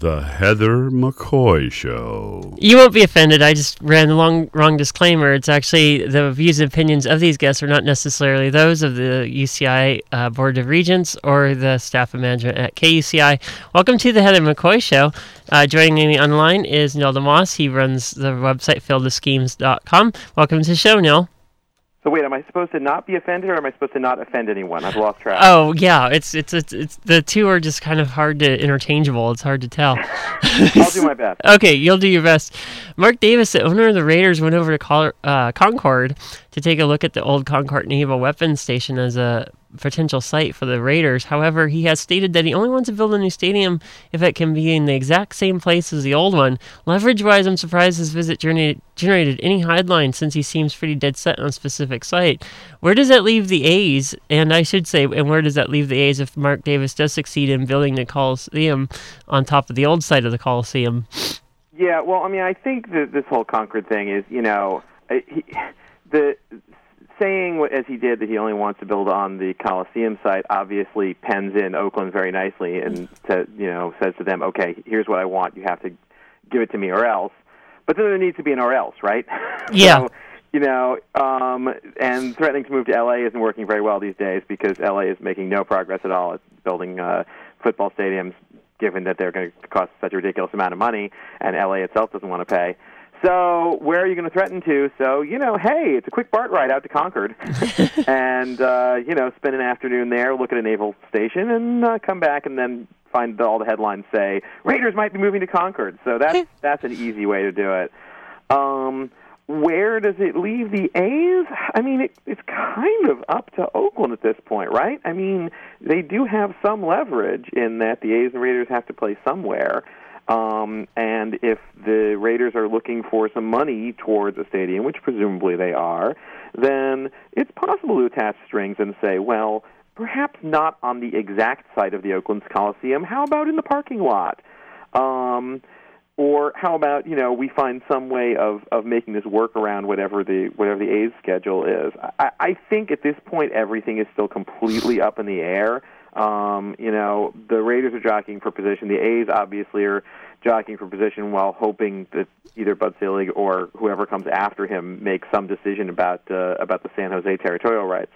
The Heather McCoy Show. You won't be offended. I just ran the long, wrong disclaimer. It's actually the views and opinions of these guests are not necessarily those of the UCI uh, Board of Regents or the staff and management at KUCI. Welcome to the Heather McCoy Show. Uh, joining me online is Neil deMause. He runs the website fieldofschemes.com. Welcome to the show, Neil. So wait, am I supposed to not be offended, or am I supposed to not offend anyone? I've lost track. Oh yeah, it's it's it's, it's the two are just kind of hard to interchangeable. It's hard to tell. I'll do my best. okay, you'll do your best. Mark Davis, the owner of the Raiders, went over to Col- uh, Concord to take a look at the old Concord Naval Weapons Station as a potential site for the Raiders. However, he has stated that he only wants to build a new stadium if it can be in the exact same place as the old one. Leverage wise, I'm surprised his visit generated, any headlines since he seems pretty dead set on a specific site. Where does that leave the A's? And I should say, and where does that leave the A's if Mark Davis does succeed in building the Coliseum on top of the old site of the Coliseum? Yeah, well, I mean, I think that this whole Concord thing is, you know, he, the saying as he did that he only wants to build on the Coliseum site obviously pens in Oakland very nicely and to, you know says to them, okay, here's what I want. You have to give it to me or else. But then there needs to be an or else, right? Yeah. so, you know, um, and threatening to move to LA isn't working very well these days because LA is making no progress at all at building uh, football stadiums, given that they're going to cost such a ridiculous amount of money, and LA itself doesn't want to pay. So where are you going to threaten to? So you know, hey, it's a quick BART ride out to Concord, and uh, you know, spend an afternoon there, look at a naval station, and uh, come back, and then find that all the headlines say Raiders might be moving to Concord. So that's that's an easy way to do it. Um, where does it leave the A's? I mean, it, it's kind of up to Oakland at this point, right? I mean, they do have some leverage in that the A's and Raiders have to play somewhere. Um, and if the Raiders are looking for some money towards a stadium, which presumably they are, then it's possible to attach strings and say, well, perhaps not on the exact site of the Oakland's Coliseum. How about in the parking lot? Um, or how about you know we find some way of of making this work around whatever the whatever the A's schedule is. I, I think at this point everything is still completely up in the air. Um, you know, the Raiders are jockeying for position. The A's obviously are jockeying for position while hoping that either Bud Selig or whoever comes after him makes some decision about uh, about the San Jose territorial rights.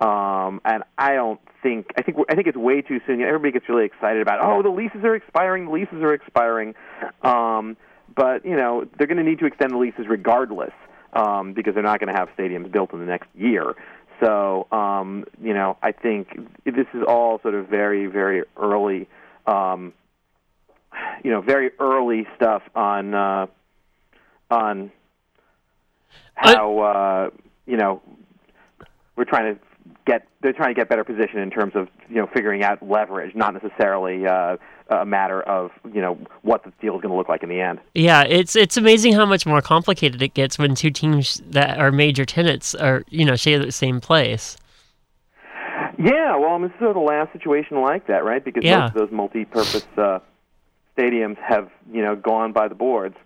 Um, and I don't think I think I think it's way too soon. Everybody gets really excited about oh the leases are expiring, the leases are expiring. Um, but you know they're going to need to extend the leases regardless um, because they're not going to have stadiums built in the next year. So, um, you know, I think this is all sort of very, very early, um, you know, very early stuff on uh, on how uh, you know we're trying to get they're trying to get better position in terms of you know figuring out leverage, not necessarily uh, a matter of you know what the deal is going to look like in the end. Yeah, it's it's amazing how much more complicated it gets when two teams that are major tenants are you know share the same place. Yeah, well, I mean, this is sort of the last situation like that, right? Because Yeah. most of those multi-purpose uh, stadiums have you know gone by the boards.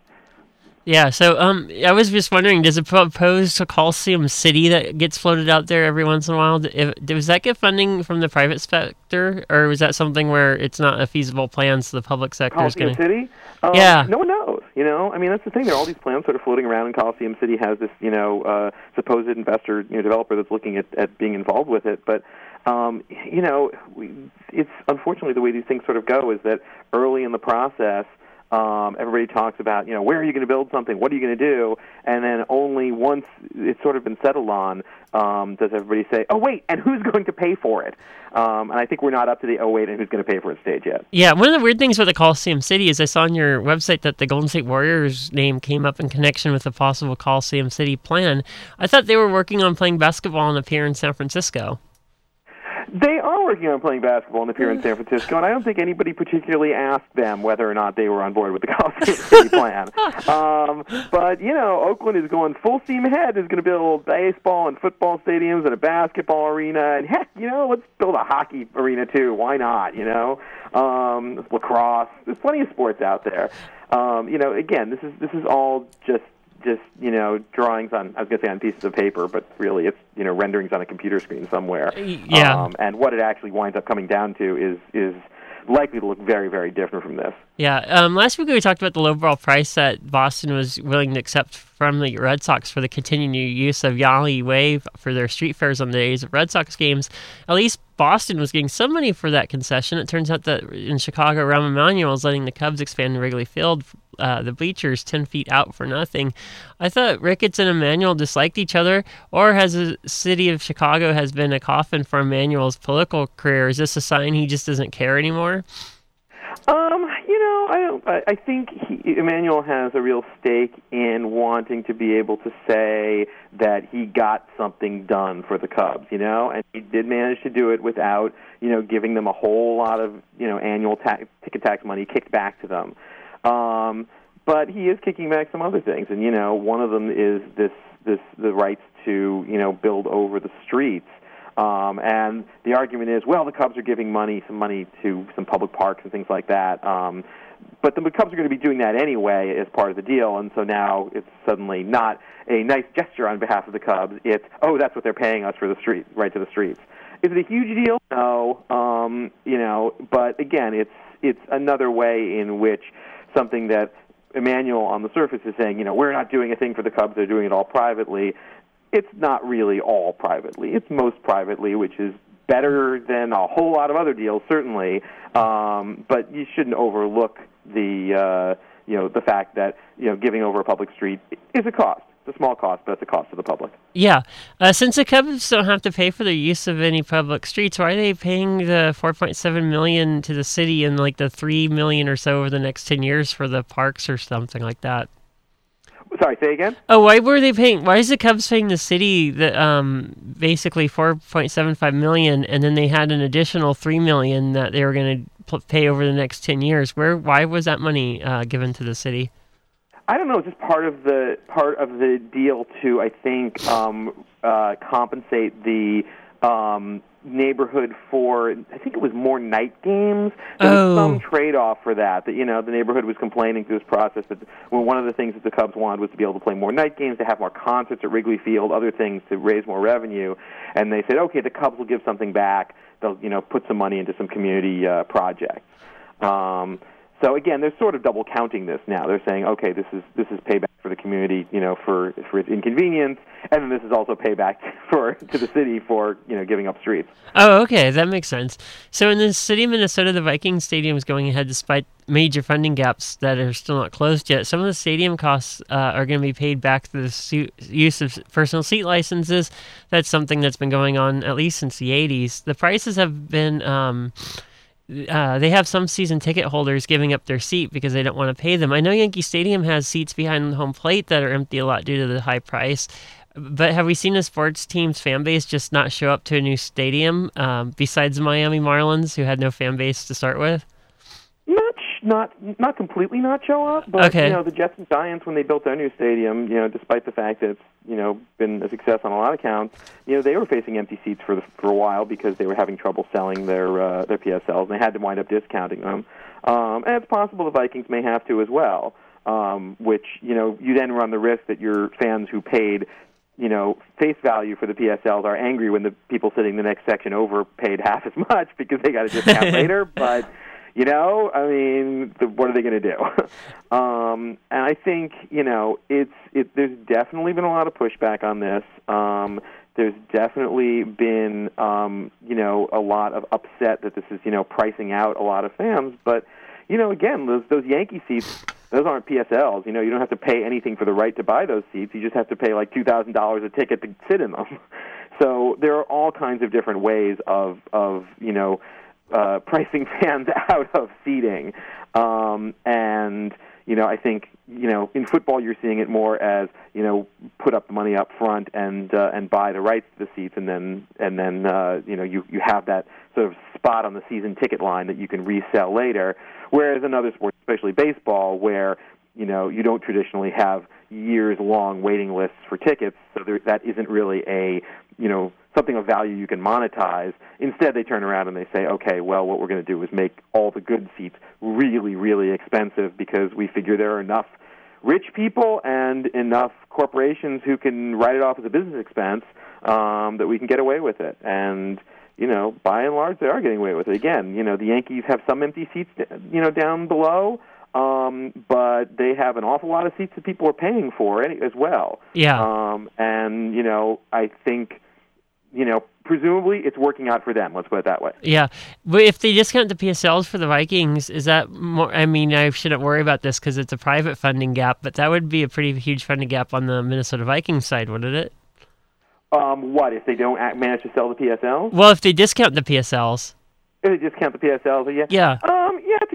Yeah, so um, I was just wondering, does it propose to Coliseum City that gets floated out there every once in a while? If, does that get funding from the private sector, or is that something where it's not a feasible plan, so the public sector is Coliseum going to? City. Um, Yeah. No one knows. You know, I mean, that's the thing. There are all these plans sort of floating around, and Coliseum City has this, you know, uh, supposed investor, you know, developer that's looking at, at being involved with it. But, um, you know, we, it's unfortunately the way these things sort of go is that early in the process. Um, everybody talks about, you know, where are you going to build something? What are you going to do? And then only once it's sort of been settled on um, does everybody say, oh, wait, and who's going to pay for it? Um, and I think we're not up to the, oh, wait, and who's going to pay for it stage yet. Yeah, one of the weird things about the Coliseum City is I saw on your website that the Golden State Warriors name came up in connection with a possible Coliseum City plan. I thought they were working on playing basketball and appear in San Francisco. Working on playing basketball the pier in San Francisco, and I don't think anybody particularly asked them whether or not they were on board with the Coliseum City plan. Um, but you know, Oakland is going full steam ahead. Is going to build baseball and football stadiums and a basketball arena, and heck, you know, let's build a hockey arena too. Why not? You know, um, lacrosse. There's plenty of sports out there. Um, you know, again, this is this is all just just you know drawings on I was going to say on pieces of paper, but really it's you know renderings on a computer screen somewhere. Yeah. Um, and what it actually winds up coming down to is is likely to look very, very different from this. Yeah. Um, last week we talked about the lowball price that Boston was willing to accept from the Red Sox for the continued use of Yawkey Way for their street fairs on the days of Red Sox games. At least Boston was getting some money for that concession. It turns out that in Chicago, Rahm Emanuel is letting the Cubs expand Wrigley Field, uh, the bleachers 10 feet out for nothing. I thought Ricketts and Emanuel disliked each other, or has the city of Chicago has been a coffin for Emanuel's political career? Is this a sign he just doesn't care anymore? Um, you know, I don't. I, I think he, Emanuel has a real stake in wanting to be able to say that he got something done for the Cubs. You know, and he did manage to do it without, you know, giving them a whole lot of, you know, annual ta- ticket tax money kicked back to them. Um, but he is kicking back some other things, and you know, one of them is this this the rights to you know build over the streets. Um, and the argument is, well, the Cubs are giving money, some money to some public parks and things like that. Um, but the Cubs are going to be doing that anyway as part of the deal, and so now it's suddenly not a nice gesture on behalf of the Cubs. It's oh, that's what they're paying us for the street, right to the streets. Is it a huge deal? No, um, you know. But again, it's it's another way in which something that Emanuel on the surface is saying, you know, we're not doing a thing for the Cubs; they're doing it all privately it's not really all privately. It's most privately, which is better than a whole lot of other deals, certainly. Um, but you shouldn't overlook the uh, you know the fact that you know giving over a public street is a cost. It's a small cost, but it's a cost to the public. Yeah. Uh, since the Cubs don't have to pay for the use of any public streets, why are they paying the 4.7 million to the city and like the 3 million or so over the next 10 years for the parks or something like that? Sorry, say again. Oh, why were they paying? Why is the Cubs paying the city the um basically four point seven five million, and then they had an additional three million that they were going to pay over the next ten years? Where? Why was that money uh, given to the city? I don't know. Just part of the part of the deal to I think um, uh, compensate the um, neighborhood for I think it was more night games. There was Oh. some trade-off for that. That you know the neighborhood was complaining through this process that well, one of the things that the Cubs wanted was to be able to play more night games, to have more concerts at Wrigley Field, other things to raise more revenue. And they said, okay, the Cubs will give something back. They'll you know put some money into some community uh, projects. Um, so again, they're sort of double counting this now. They're saying, okay, this is this is payback for the community, you know, for for its inconvenience, and then this is also payback for to the city for you know giving up streets. Oh, okay, that makes sense. So in the city of Minnesota, the Vikings stadium is going ahead despite major funding gaps that are still not closed yet. Some of the stadium costs uh, are going to be paid back through the su- use of personal seat licenses. That's something that's been going on at least since the 80s. The prices have been. Um, uh, they have some season ticket holders giving up their seat because they don't want to pay them. I know Yankee Stadium has seats behind the home plate that are empty a lot due to the high price. But have we seen a sports team's fan base just not show up to a new stadium um, besides Miami Marlins, who had no fan base to start with? Not not not completely not show up, but Okay. you know the Jets and Giants when they built their new stadium, you know, despite the fact that it's you know been a success on a lot of counts, you know they were facing empty seats for the, for a while because they were having trouble selling their uh, their PSLs and they had to wind up discounting them. Um, and it's possible the Vikings may have to as well, um, which you know you then run the risk that your fans who paid you know, face value for the PSLs are angry when the people sitting the next section over paid half as much because they got a discount later. But you know, I mean, the, what are they going to do? um, and I think you know, it's it. There's definitely been a lot of pushback on this. Um, there's definitely been um, you know a lot of upset that this is you know pricing out a lot of fans. But you know, again, those those Yankee seats those aren't PSLs. You know, you don't have to pay anything for the right to buy those seats. You just have to pay like two thousand dollars a ticket to sit in them. So there are all kinds of different ways of of you know uh, pricing fans out of seating, um, and you know I think you know in football you're seeing it more as you know put up the money up front and uh, and buy the rights to the seats, and then and then uh, you know you you have that sort of spot on the season ticket line that you can resell later. Whereas in other sports, especially baseball, where you know you don't traditionally have years long waiting lists for tickets, so there, that isn't really a you know something of value you can monetize. Instead, they turn around and they say, okay, well, what we're going to do is make all the good seats really, really expensive because we figure there are enough rich people and enough corporations who can write it off as a business expense um, that we can get away with it. And you know, by and large, they are getting away with it. Again, you know, the Yankees have some empty seats, you know, down below, um, but they have an awful lot of seats that people are paying for any, as well. Yeah. Um, and you know, I think, you know, presumably it's working out for them. Let's put it that way. Yeah, but if they discount the PSLs for the Vikings, is that more? I mean, I shouldn't worry about this because it's a private funding gap, but that would be a pretty huge funding gap on the Minnesota Vikings side, wouldn't it? Um, what if they don't act, manage to sell the PSLs? Well, if they discount the PSLs, If they discount the PSLs, yeah. yeah, it's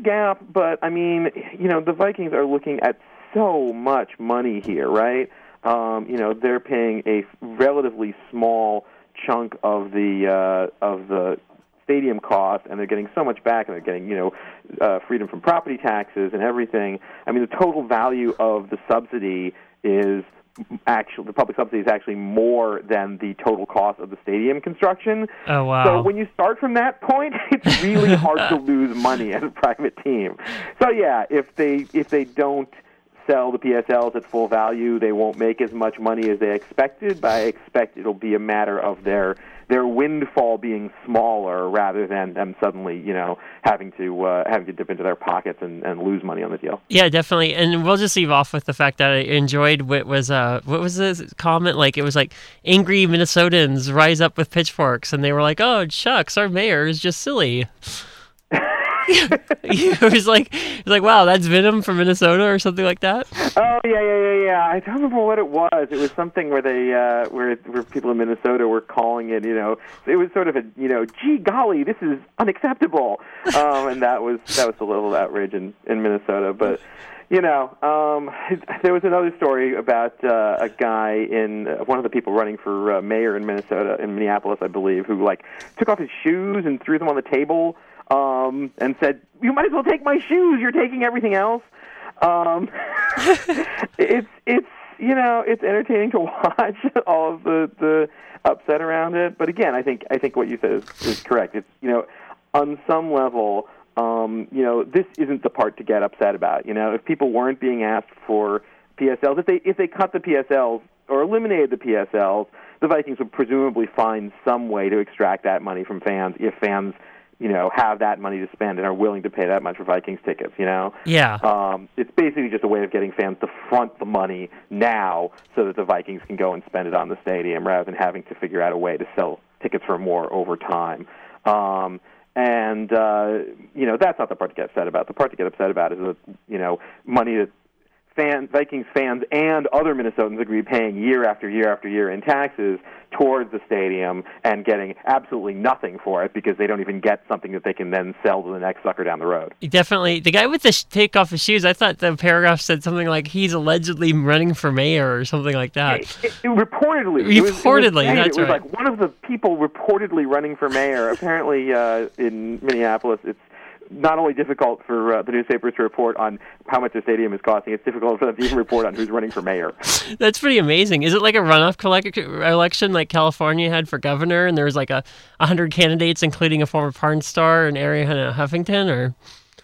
gap, but I mean, you know, the Vikings are looking at so much money here, right? Um, you know, they're paying a relatively small chunk of the uh, of the stadium cost, and they're getting so much back, and they're getting you know uh, freedom from property taxes and everything. I mean, the total value of the subsidy is actually the public subsidy is actually more than the total cost of the stadium construction. oh wow, So when you start from that point, it's really hard to lose money as a private team. So yeah, if they if they don't sell the PSLs at full value, they won't make as much money as they expected. But I expect it'll be a matter of their their windfall being smaller rather than them suddenly, you know, having to uh, having to dip into their pockets and, and lose money on the deal. yeah, definitely. And we'll just leave off with the fact that I enjoyed what was uh what was this comment like? It was like angry Minnesotans rise up with pitchforks, and they were like, "Oh shucks, our mayor is just silly." it was like it was like wow, that's Venom from Minnesota or something like that. Oh yeah, yeah, yeah, yeah. I don't remember what it was. It was something where they, uh, where where people in Minnesota were calling it. You know, it was sort of a, you know, gee golly, this is unacceptable. Um, and that was that was level of outrage in in Minnesota. But you know, um, there was another story about uh, a guy in uh, one of the people running for uh, mayor in Minnesota, in Minneapolis, I believe, who like took off his shoes and threw them on the table um, and said, "You might as well take my shoes. You're taking everything else." Um, it's it's you know it's entertaining to watch all of the the upset around it. But again, I think I think what you said is, is correct. It's you know on some level, um, you know this isn't the part to get upset about. You know if people weren't being asked for PSLs, if they if they cut the PSLs or eliminated the PSLs, the Vikings would presumably find some way to extract that money from fans if fans you know, have that money to spend and are willing to pay that much for Vikings tickets, you know? Yeah. Um, it's basically just a way of getting fans to front the money now so that the Vikings can go and spend it on the stadium rather than having to figure out a way to sell tickets for more over time. Um, and, uh, you know, that's not the part to get upset about. The part to get upset about is, the, you know, money that fan, Vikings fans and other Minnesotans agree paying year after year after year in taxes towards the stadium and getting absolutely nothing for it because they don't even get something that they can then sell to the next sucker down the road. Definitely. The guy with the sh- take off his shoes, I thought the paragraph said something like he's allegedly running for mayor or something like that. It, it, reportedly, it was- it was Reportedly, that's it was right. like one of the people reportedly running for mayor. Apparently, uh, in Minneapolis, it's not only difficult for uh, the newspapers to report on how much the stadium is costing, it's difficult for them to even report on who's running for mayor. That's pretty amazing. Is it like a runoff collect- election like California had for governor and there was like a 100 candidates including a former porn star and Arianna Huffington or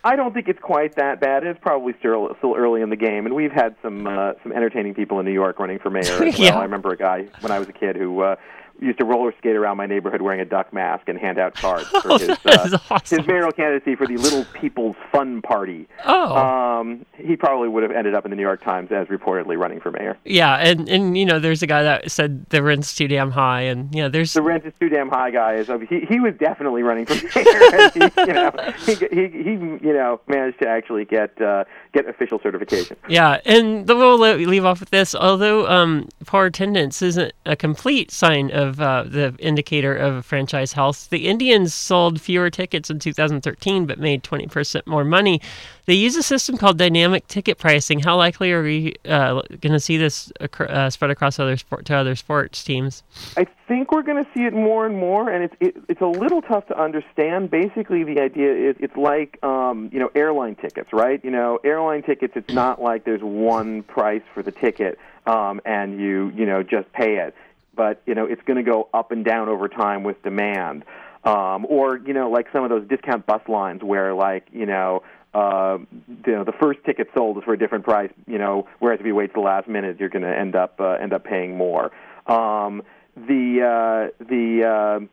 I don't think it's quite that bad. It's probably still still early in the game, and we've had some uh, some entertaining people in New York running for mayor as well. Yeah. I remember a guy when I was a kid who uh, used to roller skate around my neighborhood wearing a duck mask and hand out cards for Oh, his uh, awesome. his mayoral candidacy for the Little People's Fun Party. Oh. Um, he probably would have ended up in the New York Times as reportedly running for mayor. Yeah, and and you know there's a guy that said the rent's too damn high and yeah, there's The rent is too damn high, guys. I mean, he he was definitely running for mayor. he, you know, he, he he you know managed to actually get uh, get official certification. Yeah, and the we'll leave off with this. Although um, poor attendance isn't a complete sign of uh, the indicator of franchise health, the Indians sold fewer tickets in 2013 but made 20% more money. They use a system called dynamic ticket pricing. How likely are we uh, going to see this uh, spread across other sport to other sports teams? I think we're going to see it more and more, and it's it, it's a little tough to understand. Basically, the idea is it's like um, you know airline tickets, right? You know, airline tickets. It's not like there's one price for the ticket, um, and you you know just pay it. But you know, it's going to go up and down over time with demand, um, or you know, like some of those discount bus lines where like you know. Uh, you know, the first ticket sold is for a different price. You know, whereas if you wait till the last minute, you're going to end up uh, end up paying more. Um, the uh, the uh,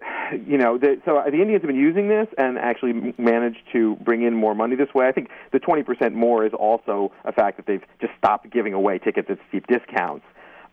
you know, the, so the Indians have been using this and actually managed to bring in more money this way. I think the 20% more is also a fact that they've just stopped giving away tickets at steep discounts.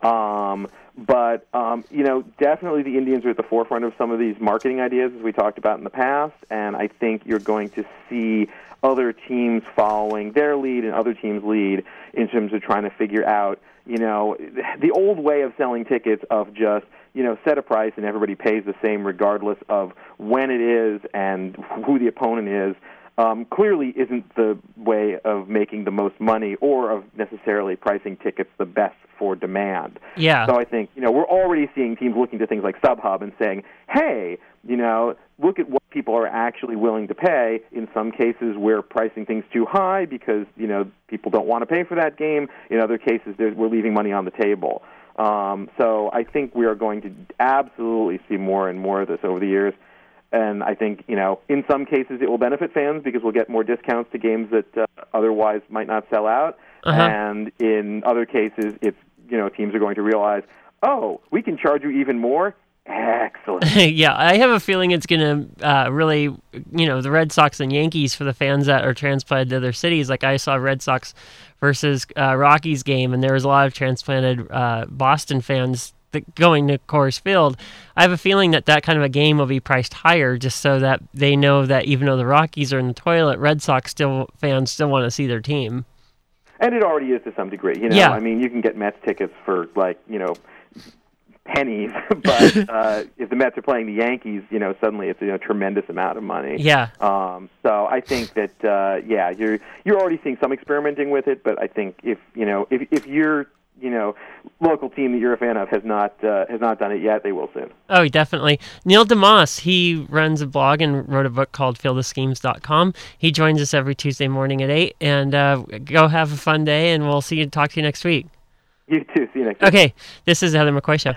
Um, but um, you know, definitely the Indians are at the forefront of some of these marketing ideas, as we talked about in the past, and I think you're going to see other teams following their lead and other teams' lead in terms of trying to figure out, you know, the old way of selling tickets of just you know set a price and everybody pays the same regardless of when it is and who the opponent is um, clearly isn't the way of making the most money or of necessarily pricing tickets the best for demand. Yeah. So I think you know we're already seeing teams looking to things like StubHub and saying, "Hey, you know, look at what people are actually willing to pay." In some cases, we're pricing things too high because you know people don't want to pay for that game. In other cases, we're leaving money on the table. Um, so I think we are going to absolutely see more and more of this over the years. And I think, you know, in some cases it will benefit fans because we'll get more discounts to games that uh, otherwise might not sell out. Uh-huh. And in other cases, it's, you know, teams are going to realize, oh, we can charge you even more. Excellent. yeah, I have a feeling it's going to uh, really, you know, the Red Sox and Yankees for the fans that are transplanted to their cities. Like I saw Red Sox versus uh, Rockies game, and there was a lot of transplanted uh, Boston fans going to Coors Field. I have a feeling that that kind of a game will be priced higher, just so that they know that even though the Rockies are in the toilet, Red Sox still fans still want to see their team. And it already is to some degree. You know, Yeah. I mean, you can get Mets tickets for like, you know, pennies, but uh, if the Mets are playing the Yankees, you know, suddenly it's you know, a tremendous amount of money. Yeah. Um, so I think that uh, yeah, you're you're already seeing some experimenting with it, but I think if you know if if your you know local team that you're a fan of has not uh, has not done it yet, they will soon. Oh, definitely. Neil deMause, he runs a blog and wrote a book called fieldofschemes.com. He joins us every Tuesday morning at 8. And uh, go have a fun day, and we'll see you talk to you next week. You too. See you next. week. Okay, this is the Heather McCoy Show.